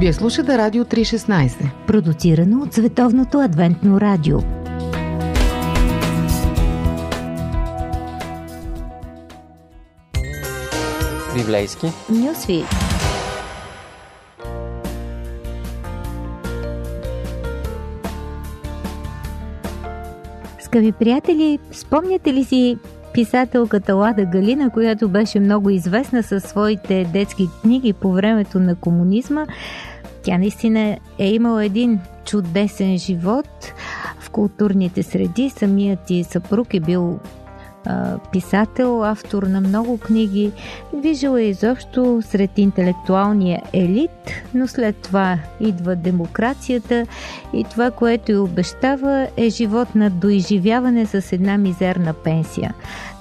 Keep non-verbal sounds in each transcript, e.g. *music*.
Вие слушате Радио 316, продуцирано от Световното адвентно радио. Библейски Нюсви. Скъпи приятели, спомняте ли си писателката Лада Галина, която беше много известна със своите детски книги по времето на комунизма. Тя наистина е имала един чудесен живот в културните среди. Самият ти съпруг е бил писател, автор на много книги, движил е изобщо сред интелектуалния елит, но след това идва демокрацията и това, което й обещава е живот на доизживяване с една мизерна пенсия.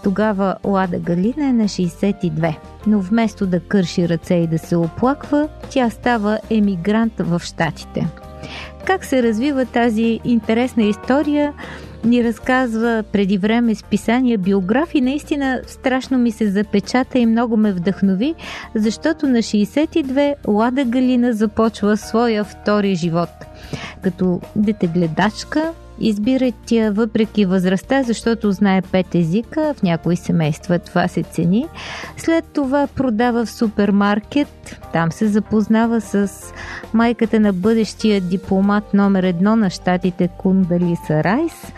Тогава Лада Галина е на 62, но вместо да кърши ръце и да се оплаква, тя става емигрант в Штатите. Как се развива тази интересна история? Ни разказва преди време с писания биографии. Наистина страшно ми се запечата и много ме вдъхнови, защото на 62 Лада Галина започва своя втори живот. Като детегледачка, Избира тя въпреки възрастта, защото знае пет езика, в някои семейства това се цени. След това продава в супермаркет, там се запознава с майката на бъдещия дипломат номер едно на щатите Кундалиса Райс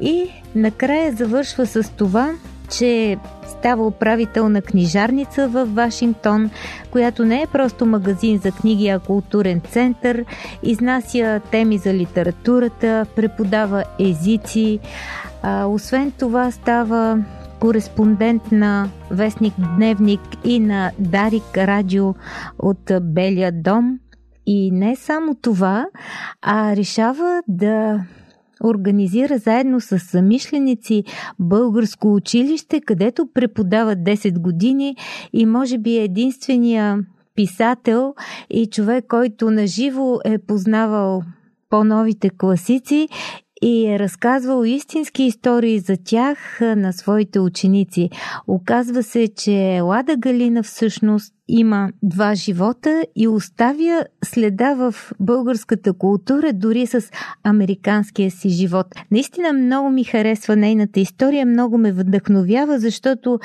и накрая завършва с това, че става управител на книжарница в Вашингтон, която не е просто магазин за книги, а културен център, изнася теми за литературата, преподава езици. А, освен това става кореспондент на Вестник Дневник и на Дарик Радио от Белия дом. И не само това, а решава да организира заедно с самишленици българско училище, където преподава 10 години и може би е единствения писател и човек, който наживо е познавал по-новите класици и е разказвал истински истории за тях на своите ученици. Оказва се, че Лада Галина всъщност има два живота и оставя следа в българската култура, дори с американския си живот. Наистина много ми харесва нейната история, много ме вдъхновява, защото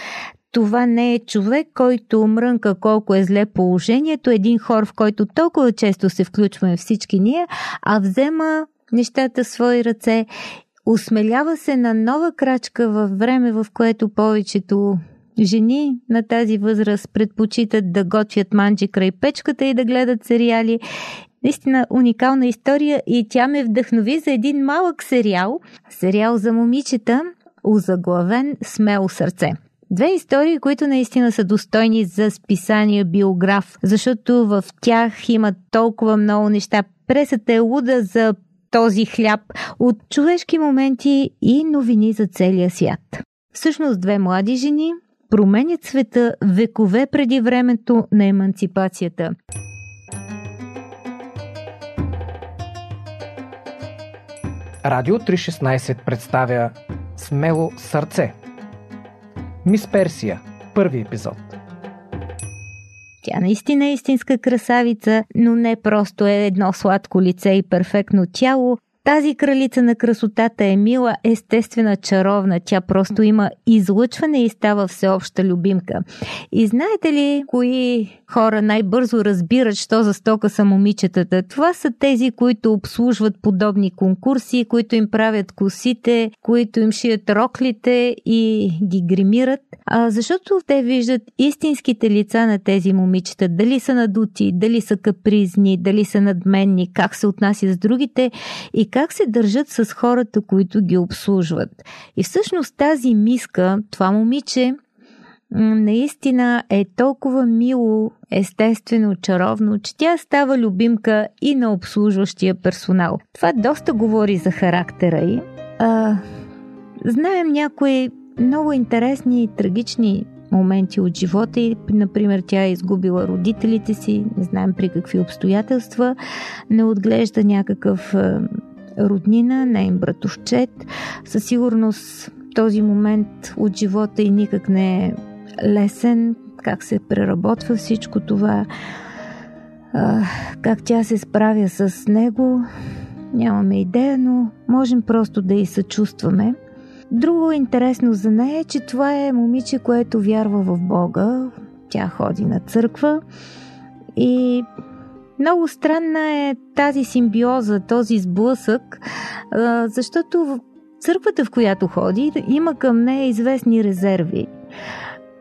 това не е човек, който мрънка колко е зле положението, един хор, в който толкова често се включваме всички ние, а взема нещата в свои ръце, осмелява се на нова крачка във време, в което повечето жени на тази възраст предпочитат да готвят манджи край печката и да гледат сериали. Наистина уникална история и тя ме вдъхнови за един малък сериал, сериал за момичета, озаглавен Смело сърце. Две истории, които наистина са достойни за списание биограф, защото в тях има толкова много неща. Пресата е луда за този хляб от човешки моменти и новини за целия свят. Всъщност две млади жени променят света векове преди времето на еманципацията. Радио 316 представя Смело сърце. Мис Персия. Първи епизод. Тя наистина е истинска красавица, но не просто е едно сладко лице и перфектно тяло, тази кралица на красотата е мила, естествена, чаровна. Тя просто има излъчване и става всеобща любимка. И знаете ли, кои хора най-бързо разбират, що за стока са момичетата? Това са тези, които обслужват подобни конкурси, които им правят косите, които им шият роклите и ги гримират. А, защото те виждат истинските лица на тези момичета. Дали са надути, дали са капризни, дали са надменни, как се отнасят с другите и как се държат с хората, които ги обслужват. И всъщност тази миска, това момиче, наистина е толкова мило, естествено, чаровно, че тя става любимка и на обслужващия персонал. Това доста говори за характера й. А, знаем някои много интересни и трагични моменти от живота и, например, тя е изгубила родителите си, не знаем при какви обстоятелства, не отглежда някакъв роднина, нейн братовчет. Със сигурност този момент от живота и никак не е лесен, как се преработва всичко това. Как тя се справя с него, нямаме идея, но можем просто да и съчувстваме. Друго интересно за нея е, че това е момиче, което вярва в Бога. Тя ходи на църква и много странна е тази симбиоза, този сблъсък, защото в църквата, в която ходи, има към нея известни резерви.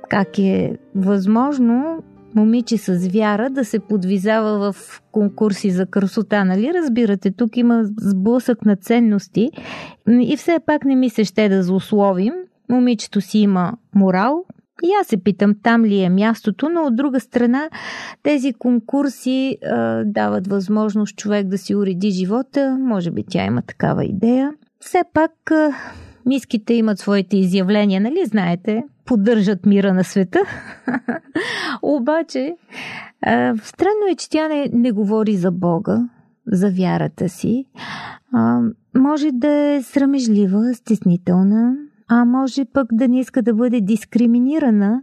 Как е възможно момиче с вяра да се подвизава в конкурси за красота, нали? Разбирате, тук има сблъсък на ценности и все пак не ми се ще да злословим. Момичето си има морал, и аз се питам там ли е мястото, но от друга страна тези конкурси а, дават възможност човек да си уреди живота. Може би тя има такава идея. Все пак а, миските имат своите изявления, нали знаете? Поддържат мира на света. *laughs* Обаче, а, странно е, че тя не, не говори за Бога, за вярата си. А, може да е срамежлива, стеснителна, а може пък да не иска да бъде дискриминирана,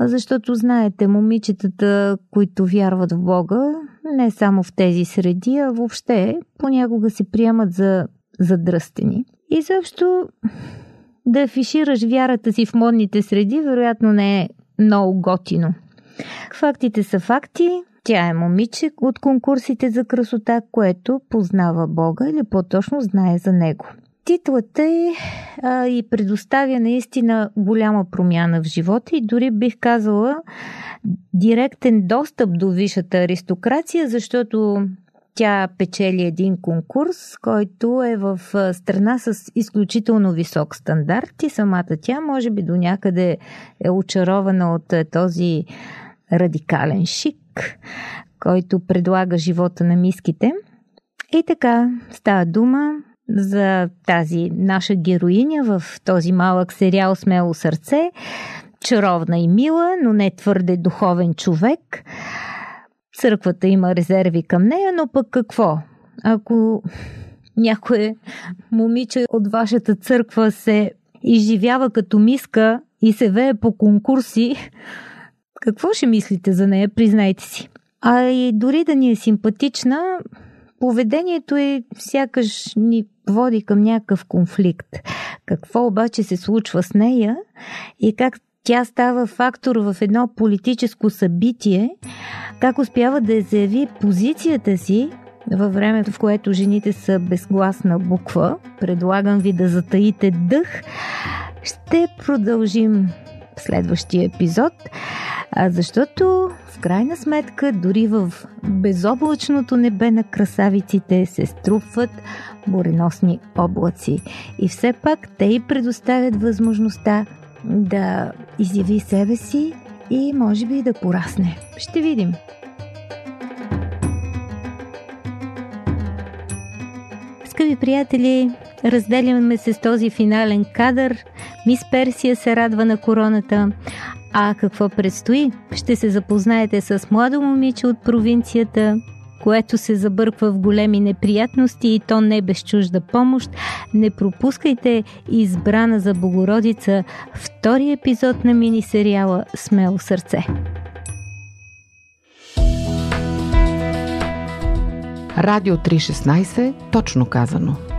защото знаете, момичетата, които вярват в Бога, не само в тези среди, а въобще понякога се приемат за задръстени. И също да афишираш вярата си в модните среди, вероятно не е много готино. Фактите са факти. Тя е момиче от конкурсите за красота, което познава Бога или по-точно знае за него. Титлата е а, и предоставя наистина голяма промяна в живота и дори бих казала директен достъп до висшата аристокрация, защото тя печели един конкурс, който е в страна с изключително висок стандарт и самата тя може би до някъде е очарована от този радикален шик, който предлага живота на миските. И така става дума за тази наша героиня в този малък сериал Смело сърце. Чаровна и мила, но не твърде духовен човек. Църквата има резерви към нея, но пък какво? Ако някое момиче от вашата църква се изживява като миска и се вее по конкурси, какво ще мислите за нея, признайте си. А и дори да ни е симпатична, поведението е сякаш ни води към някакъв конфликт. Какво обаче се случва с нея и как тя става фактор в едно политическо събитие, как успява да заяви позицията си във времето, в което жените са безгласна буква. Предлагам ви да затаите дъх. Ще продължим следващия епизод, защото в крайна сметка дори в безоблачното небе на красавиците се струпват буреносни облаци. И все пак те й предоставят възможността да изяви себе си и може би да порасне. Ще видим. Скъпи приятели, разделяме се с този финален кадър. Мис Персия се радва на короната. А какво предстои? Ще се запознаете с младо момиче от провинцията, което се забърква в големи неприятности и то не без чужда помощ, не пропускайте избрана за Богородица втори епизод на мини-сериала Смело сърце. Радио 316, точно казано.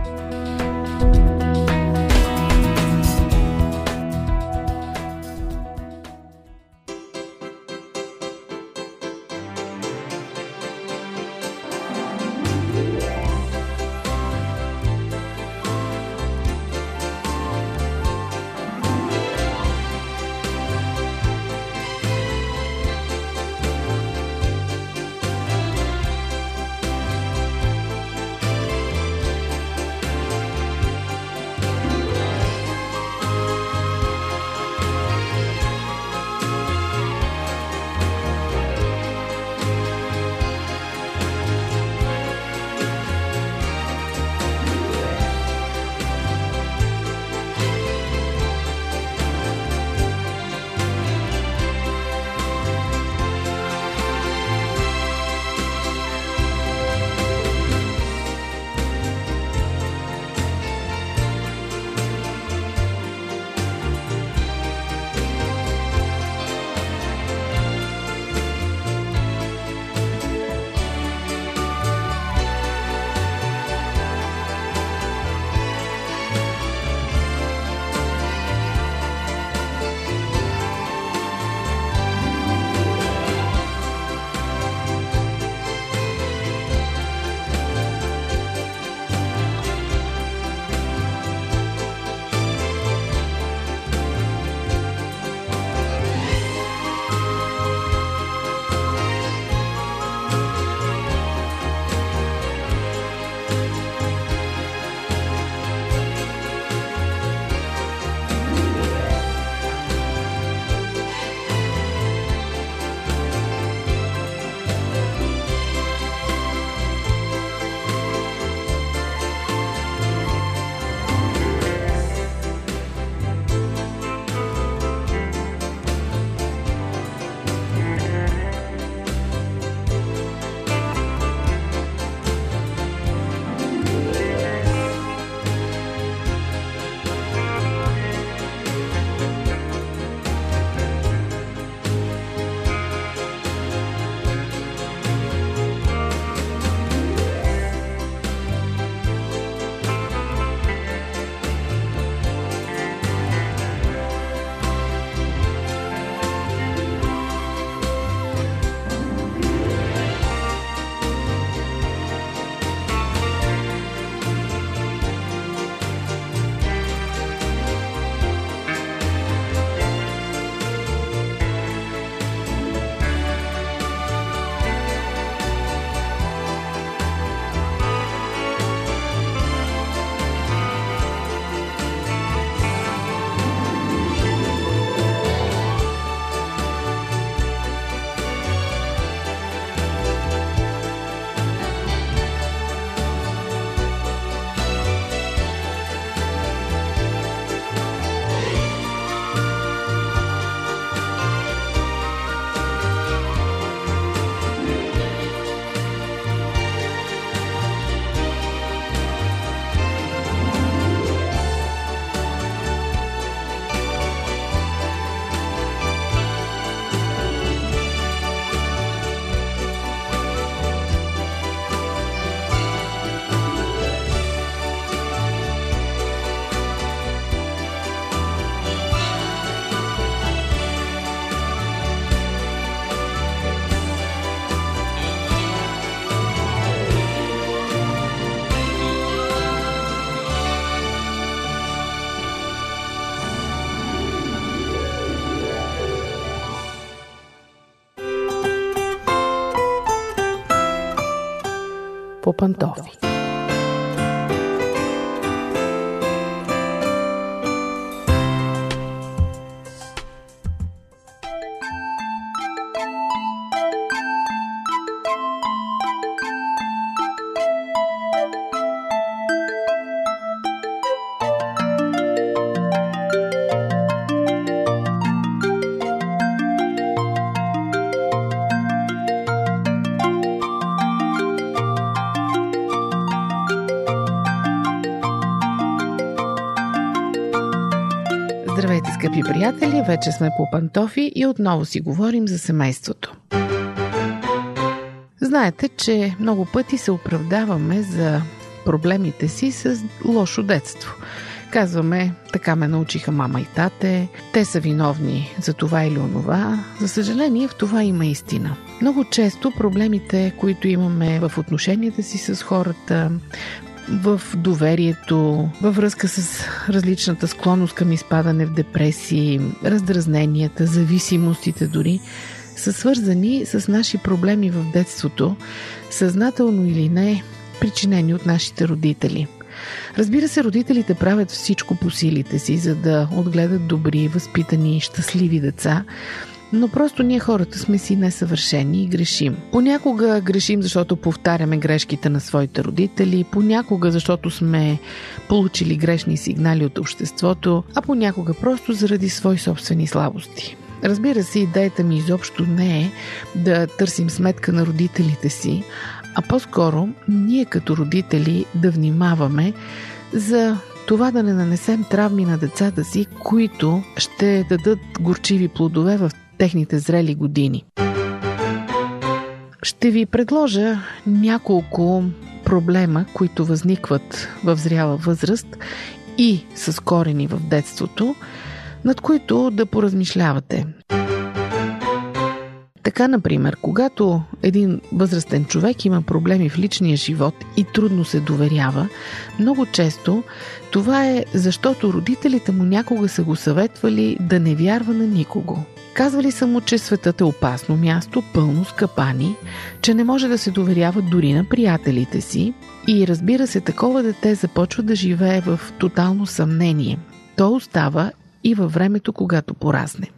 Pantoffel. Скъпи приятели! Вече сме по пантофи и отново си говорим за семейството. Знаете, че много пъти се оправдаваме за проблемите си с лошо детство. Казваме, така ме научиха мама и тате, те са виновни за това или онова. За съжаление, в това има истина. Много често проблемите, които имаме в отношенията си с хората, в доверието, във връзка с различната склонност към изпадане в депресии, раздразненията, зависимостите дори, са свързани с наши проблеми в детството, съзнателно или не, причинени от нашите родители. Разбира се, родителите правят всичко по силите си, за да отгледат добри, възпитани и щастливи деца, но просто ние хората сме си несъвършени и грешим. Понякога грешим, защото повтаряме грешките на своите родители, понякога защото сме получили грешни сигнали от обществото, а понякога просто заради свои собствени слабости. Разбира се, идеята ми изобщо не е да търсим сметка на родителите си, а по-скоро ние като родители да внимаваме за това да не нанесем травми на децата си, които ще дадат горчиви плодове в техните зрели години. Ще ви предложа няколко проблема, които възникват в зряла възраст и с корени в детството, над които да поразмишлявате. Така, например, когато един възрастен човек има проблеми в личния живот и трудно се доверява, много често това е защото родителите му някога са го съветвали да не вярва на никого. Казвали са му, че светът е опасно място, пълно с капани, че не може да се доверява дори на приятелите си и разбира се, такова дете започва да живее в тотално съмнение. То остава и във времето, когато порасне.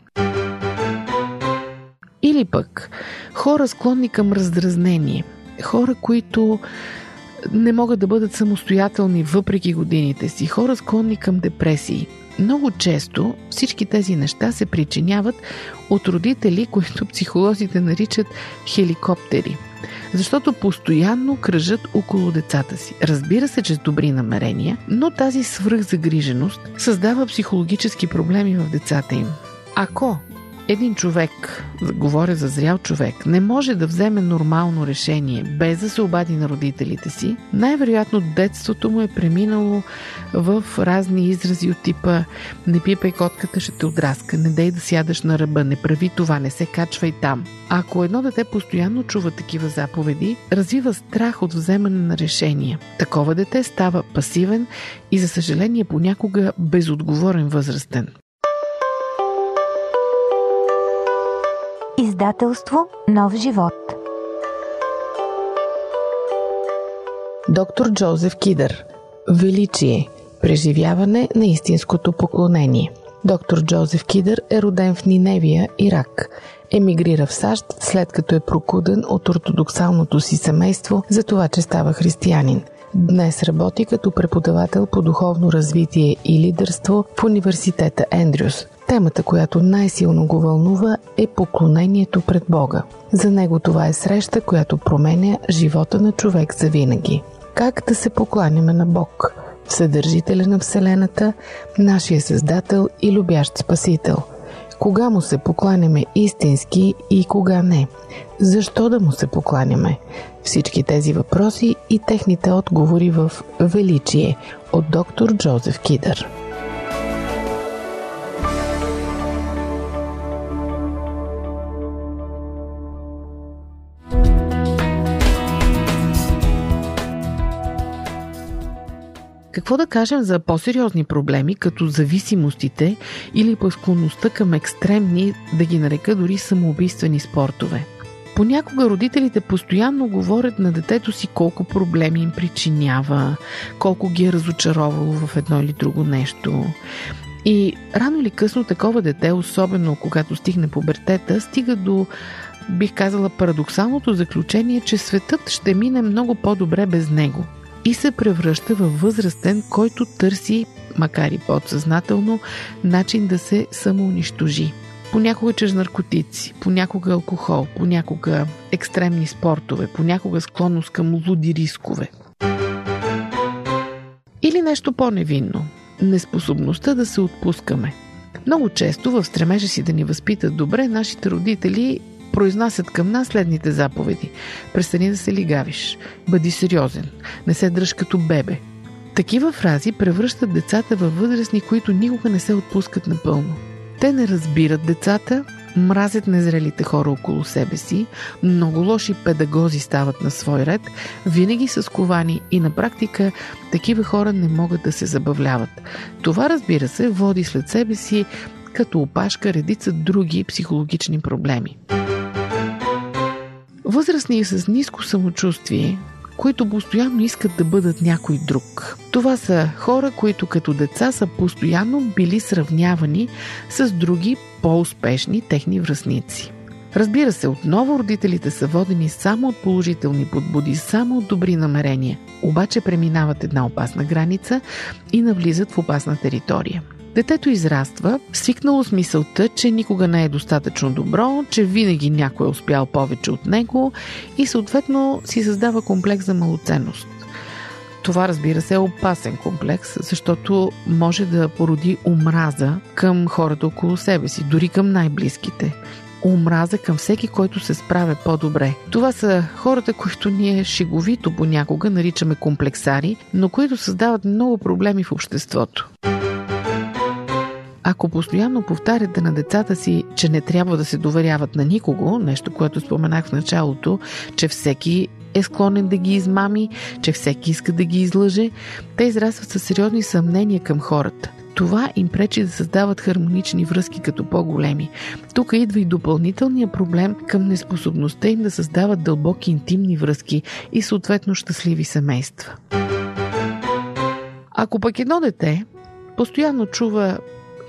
Или пък хора склонни към раздразнение, хора, които не могат да бъдат самостоятелни въпреки годините си, хора склонни към депресии – много често всички тези неща се причиняват от родители, които психолозите наричат хеликоптери. Защото постоянно кръжат около децата си. Разбира се, че с добри намерения, но тази свръхзагриженост създава психологически проблеми в децата им. Ако един човек, говоря за зрял човек, не може да вземе нормално решение без да се обади на родителите си, най-вероятно детството му е преминало в разни изрази от типа не пипай котката, ще те отраска, не дей да сядаш на ръба, не прави това, не се качвай там. Ако едно дете постоянно чува такива заповеди, развива страх от вземане на решения. Такова дете става пасивен и за съжаление понякога безотговорен възрастен. Издателство Нов живот. Доктор Джозеф Кидър. Величие. Преживяване на истинското поклонение. Доктор Джозеф Кидър е роден в Ниневия, Ирак. Емигрира в САЩ, след като е прокуден от ортодоксалното си семейство за това, че става християнин. Днес работи като преподавател по духовно развитие и лидерство в университета Ендрюс. Темата, която най-силно го вълнува е поклонението пред Бога. За него това е среща, която променя живота на човек за винаги. Как да се покланяме на Бог? Съдържителя на Вселената, нашия Създател и любящ Спасител. Кога му се покланяме истински и кога не? Защо да му се покланяме? Всички тези въпроси и техните отговори в Величие от доктор Джозеф Кидър. Какво да кажем за по-сериозни проблеми, като зависимостите или пък склонността към екстремни, да ги нарека дори самоубийствени спортове? Понякога родителите постоянно говорят на детето си колко проблеми им причинява, колко ги е разочаровало в едно или друго нещо. И рано или късно такова дете, особено когато стигне пубертета, стига до бих казала парадоксалното заключение, че светът ще мине много по-добре без него и се превръща във възрастен, който търси, макар и подсъзнателно, начин да се самоунищожи. Понякога чрез наркотици, понякога алкохол, понякога екстремни спортове, понякога склонност към луди рискове. Или нещо по-невинно – неспособността да се отпускаме. Много често в стремежа си да ни възпитат добре, нашите родители произнасят към нас следните заповеди. Престани да се лигавиш. Бъди сериозен. Не се дръж като бебе. Такива фрази превръщат децата във възрастни, които никога не се отпускат напълно. Те не разбират децата, мразят незрелите хора около себе си, много лоши педагози стават на свой ред, винаги са сковани и на практика такива хора не могат да се забавляват. Това, разбира се, води след себе си като опашка редица други психологични проблеми. Възрастни с ниско самочувствие, които постоянно искат да бъдат някой друг. Това са хора, които като деца са постоянно били сравнявани с други по-успешни техни връзници. Разбира се, отново родителите са водени само от положителни подбуди, само от добри намерения, обаче преминават една опасна граница и навлизат в опасна територия – Детето израства, свикнало с мисълта, че никога не е достатъчно добро, че винаги някой е успял повече от него и съответно си създава комплекс за малоценност. Това, разбира се, е опасен комплекс, защото може да породи омраза към хората около себе си, дори към най-близките. Омраза към всеки, който се справя по-добре. Това са хората, които ние шеговито понякога наричаме комплексари, но които създават много проблеми в обществото. Ако постоянно повтаряте на децата си, че не трябва да се доверяват на никого, нещо, което споменах в началото, че всеки е склонен да ги измами, че всеки иска да ги излъже, те израстват със сериозни съмнения към хората. Това им пречи да създават хармонични връзки като по-големи. Тук идва и допълнителния проблем към неспособността им да създават дълбоки интимни връзки и съответно щастливи семейства. Ако пък едно дете постоянно чува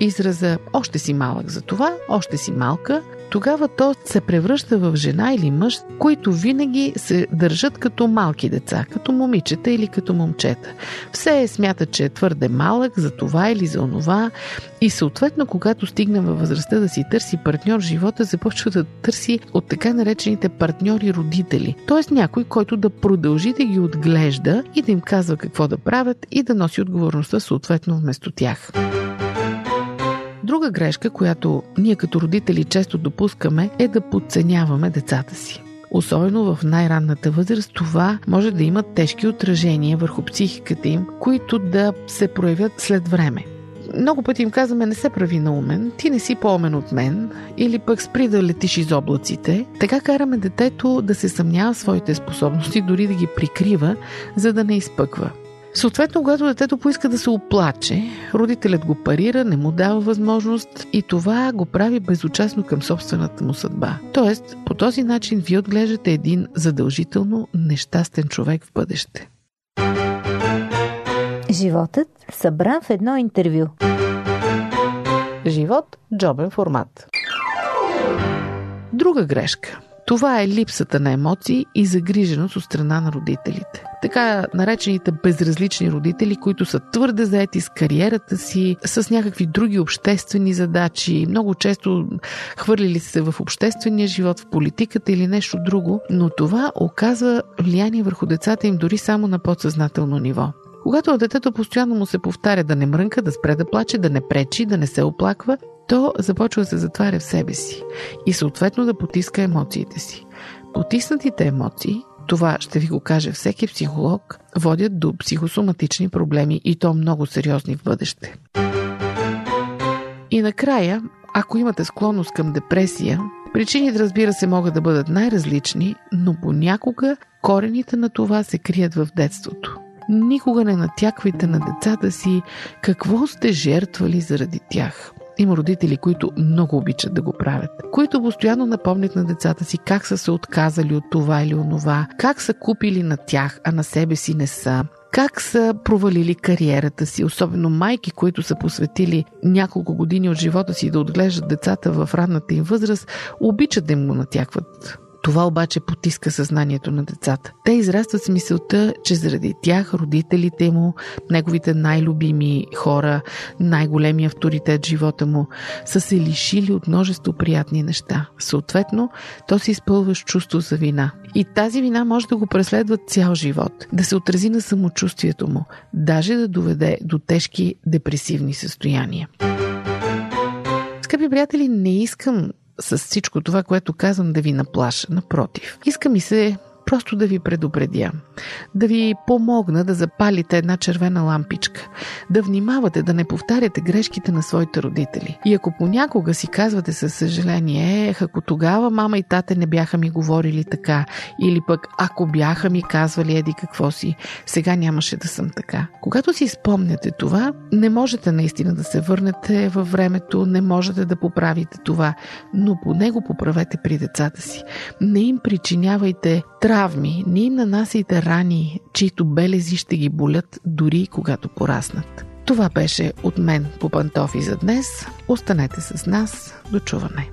израза още си малък за това, още си малка, тогава то се превръща в жена или мъж, които винаги се държат като малки деца, като момичета или като момчета. Все е смята, че е твърде малък за това или за онова и съответно, когато стигне във възрастта да си търси партньор живота, започва да търси от така наречените партньори-родители. Т.е. някой, който да продължи да ги отглежда и да им казва какво да правят и да носи отговорността съответно вместо тях. Друга грешка, която ние като родители често допускаме, е да подценяваме децата си. Особено в най-ранната възраст, това може да има тежки отражения върху психиката им, които да се проявят след време. Много пъти им казваме, не се прави на умен, ти не си по-умен от мен, или пък спри да летиш из облаците. Така караме детето да се съмнява в своите способности, дори да ги прикрива, за да не изпъква. Съответно, когато детето поиска да се оплаче, родителят го парира, не му дава възможност и това го прави безучастно към собствената му съдба. Тоест, по този начин вие отглеждате един задължително нещастен човек в бъдеще. Животът събран в едно интервю. Живот – джобен формат. Друга грешка – това е липсата на емоции и загриженост от страна на родителите. Така наречените безразлични родители, които са твърде заети с кариерата си, с някакви други обществени задачи, много често хвърлили се в обществения живот, в политиката или нещо друго, но това оказва влияние върху децата им дори само на подсъзнателно ниво. Когато детето постоянно му се повтаря да не мрънка, да спре да плаче, да не пречи, да не се оплаква, то започва да се затваря в себе си и съответно да потиска емоциите си. Потиснатите емоции, това ще ви го каже всеки психолог, водят до психосоматични проблеми и то много сериозни в бъдеще. И накрая, ако имате склонност към депресия, причините разбира се могат да бъдат най-различни, но понякога корените на това се крият в детството. Никога не натяквайте на децата си какво сте жертвали заради тях. Има родители, които много обичат да го правят, които постоянно напомнят на децата си как са се отказали от това или онова, как са купили на тях, а на себе си не са, как са провалили кариерата си, особено майки, които са посветили няколко години от живота си да отглеждат децата в ранната им възраст, обичат да им го натякват това обаче потиска съзнанието на децата. Те израстват с мисълта, че заради тях родителите му, неговите най-любими хора, най-големи авторитет в живота му, са се лишили от множество приятни неща. Съответно, то се изпълва с чувство за вина. И тази вина може да го преследва цял живот, да се отрази на самочувствието му, даже да доведе до тежки депресивни състояния. Скъпи приятели, не искам с всичко това, което казвам, да ви наплаша. Напротив. Иска ми се просто да ви предупредя, да ви помогна да запалите една червена лампичка, да внимавате да не повтаряте грешките на своите родители. И ако понякога си казвате със съжаление, ако тогава мама и тате не бяха ми говорили така, или пък ако бяха ми казвали еди какво си, сега нямаше да съм така. Когато си спомняте това, не можете наистина да се върнете във времето, не можете да поправите това, но по него поправете при децата си. Не им причинявайте травми, не им нанасяйте рани, чието белези ще ги болят дори когато пораснат. Това беше от мен по пантофи за днес. Останете с нас. До чуване.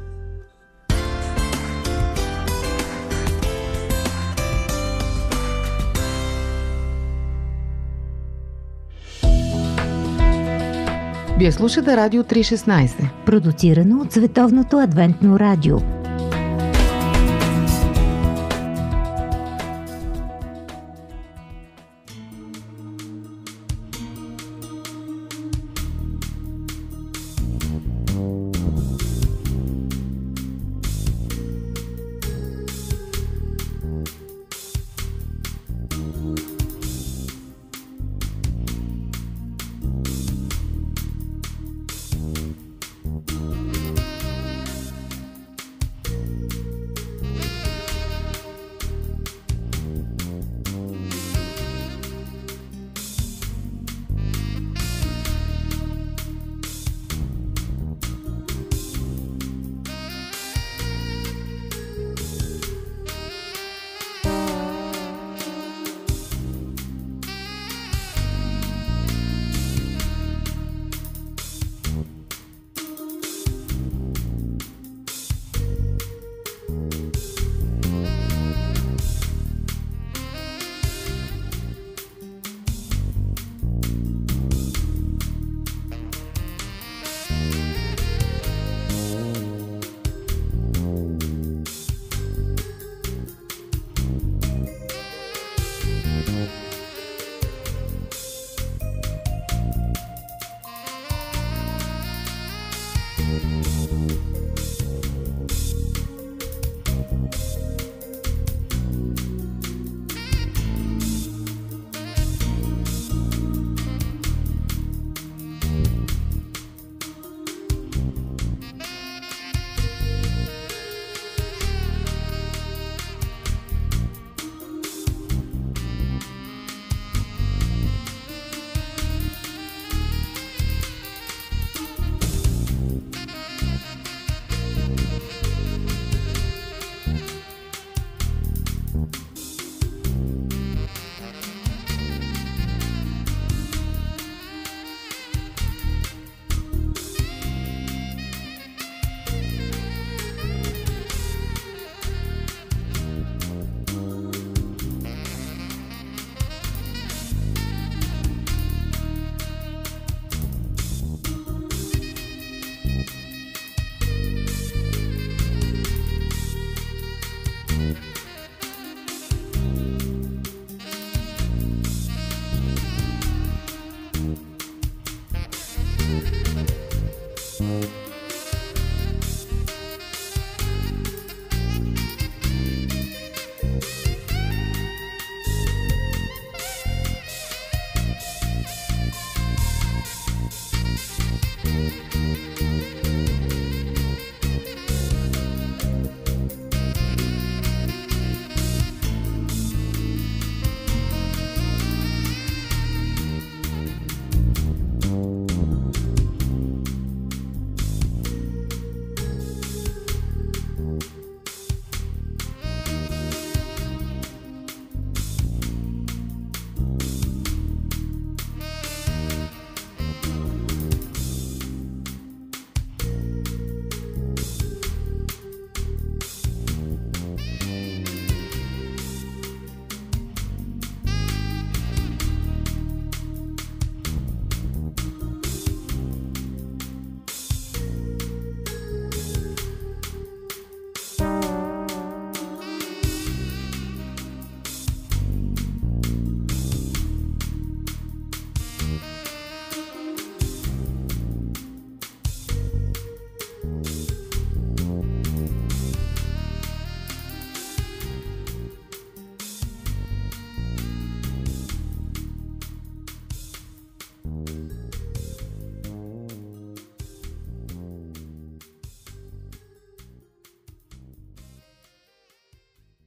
Вие слушате Радио 316. Продуцирано от Световното адвентно радио.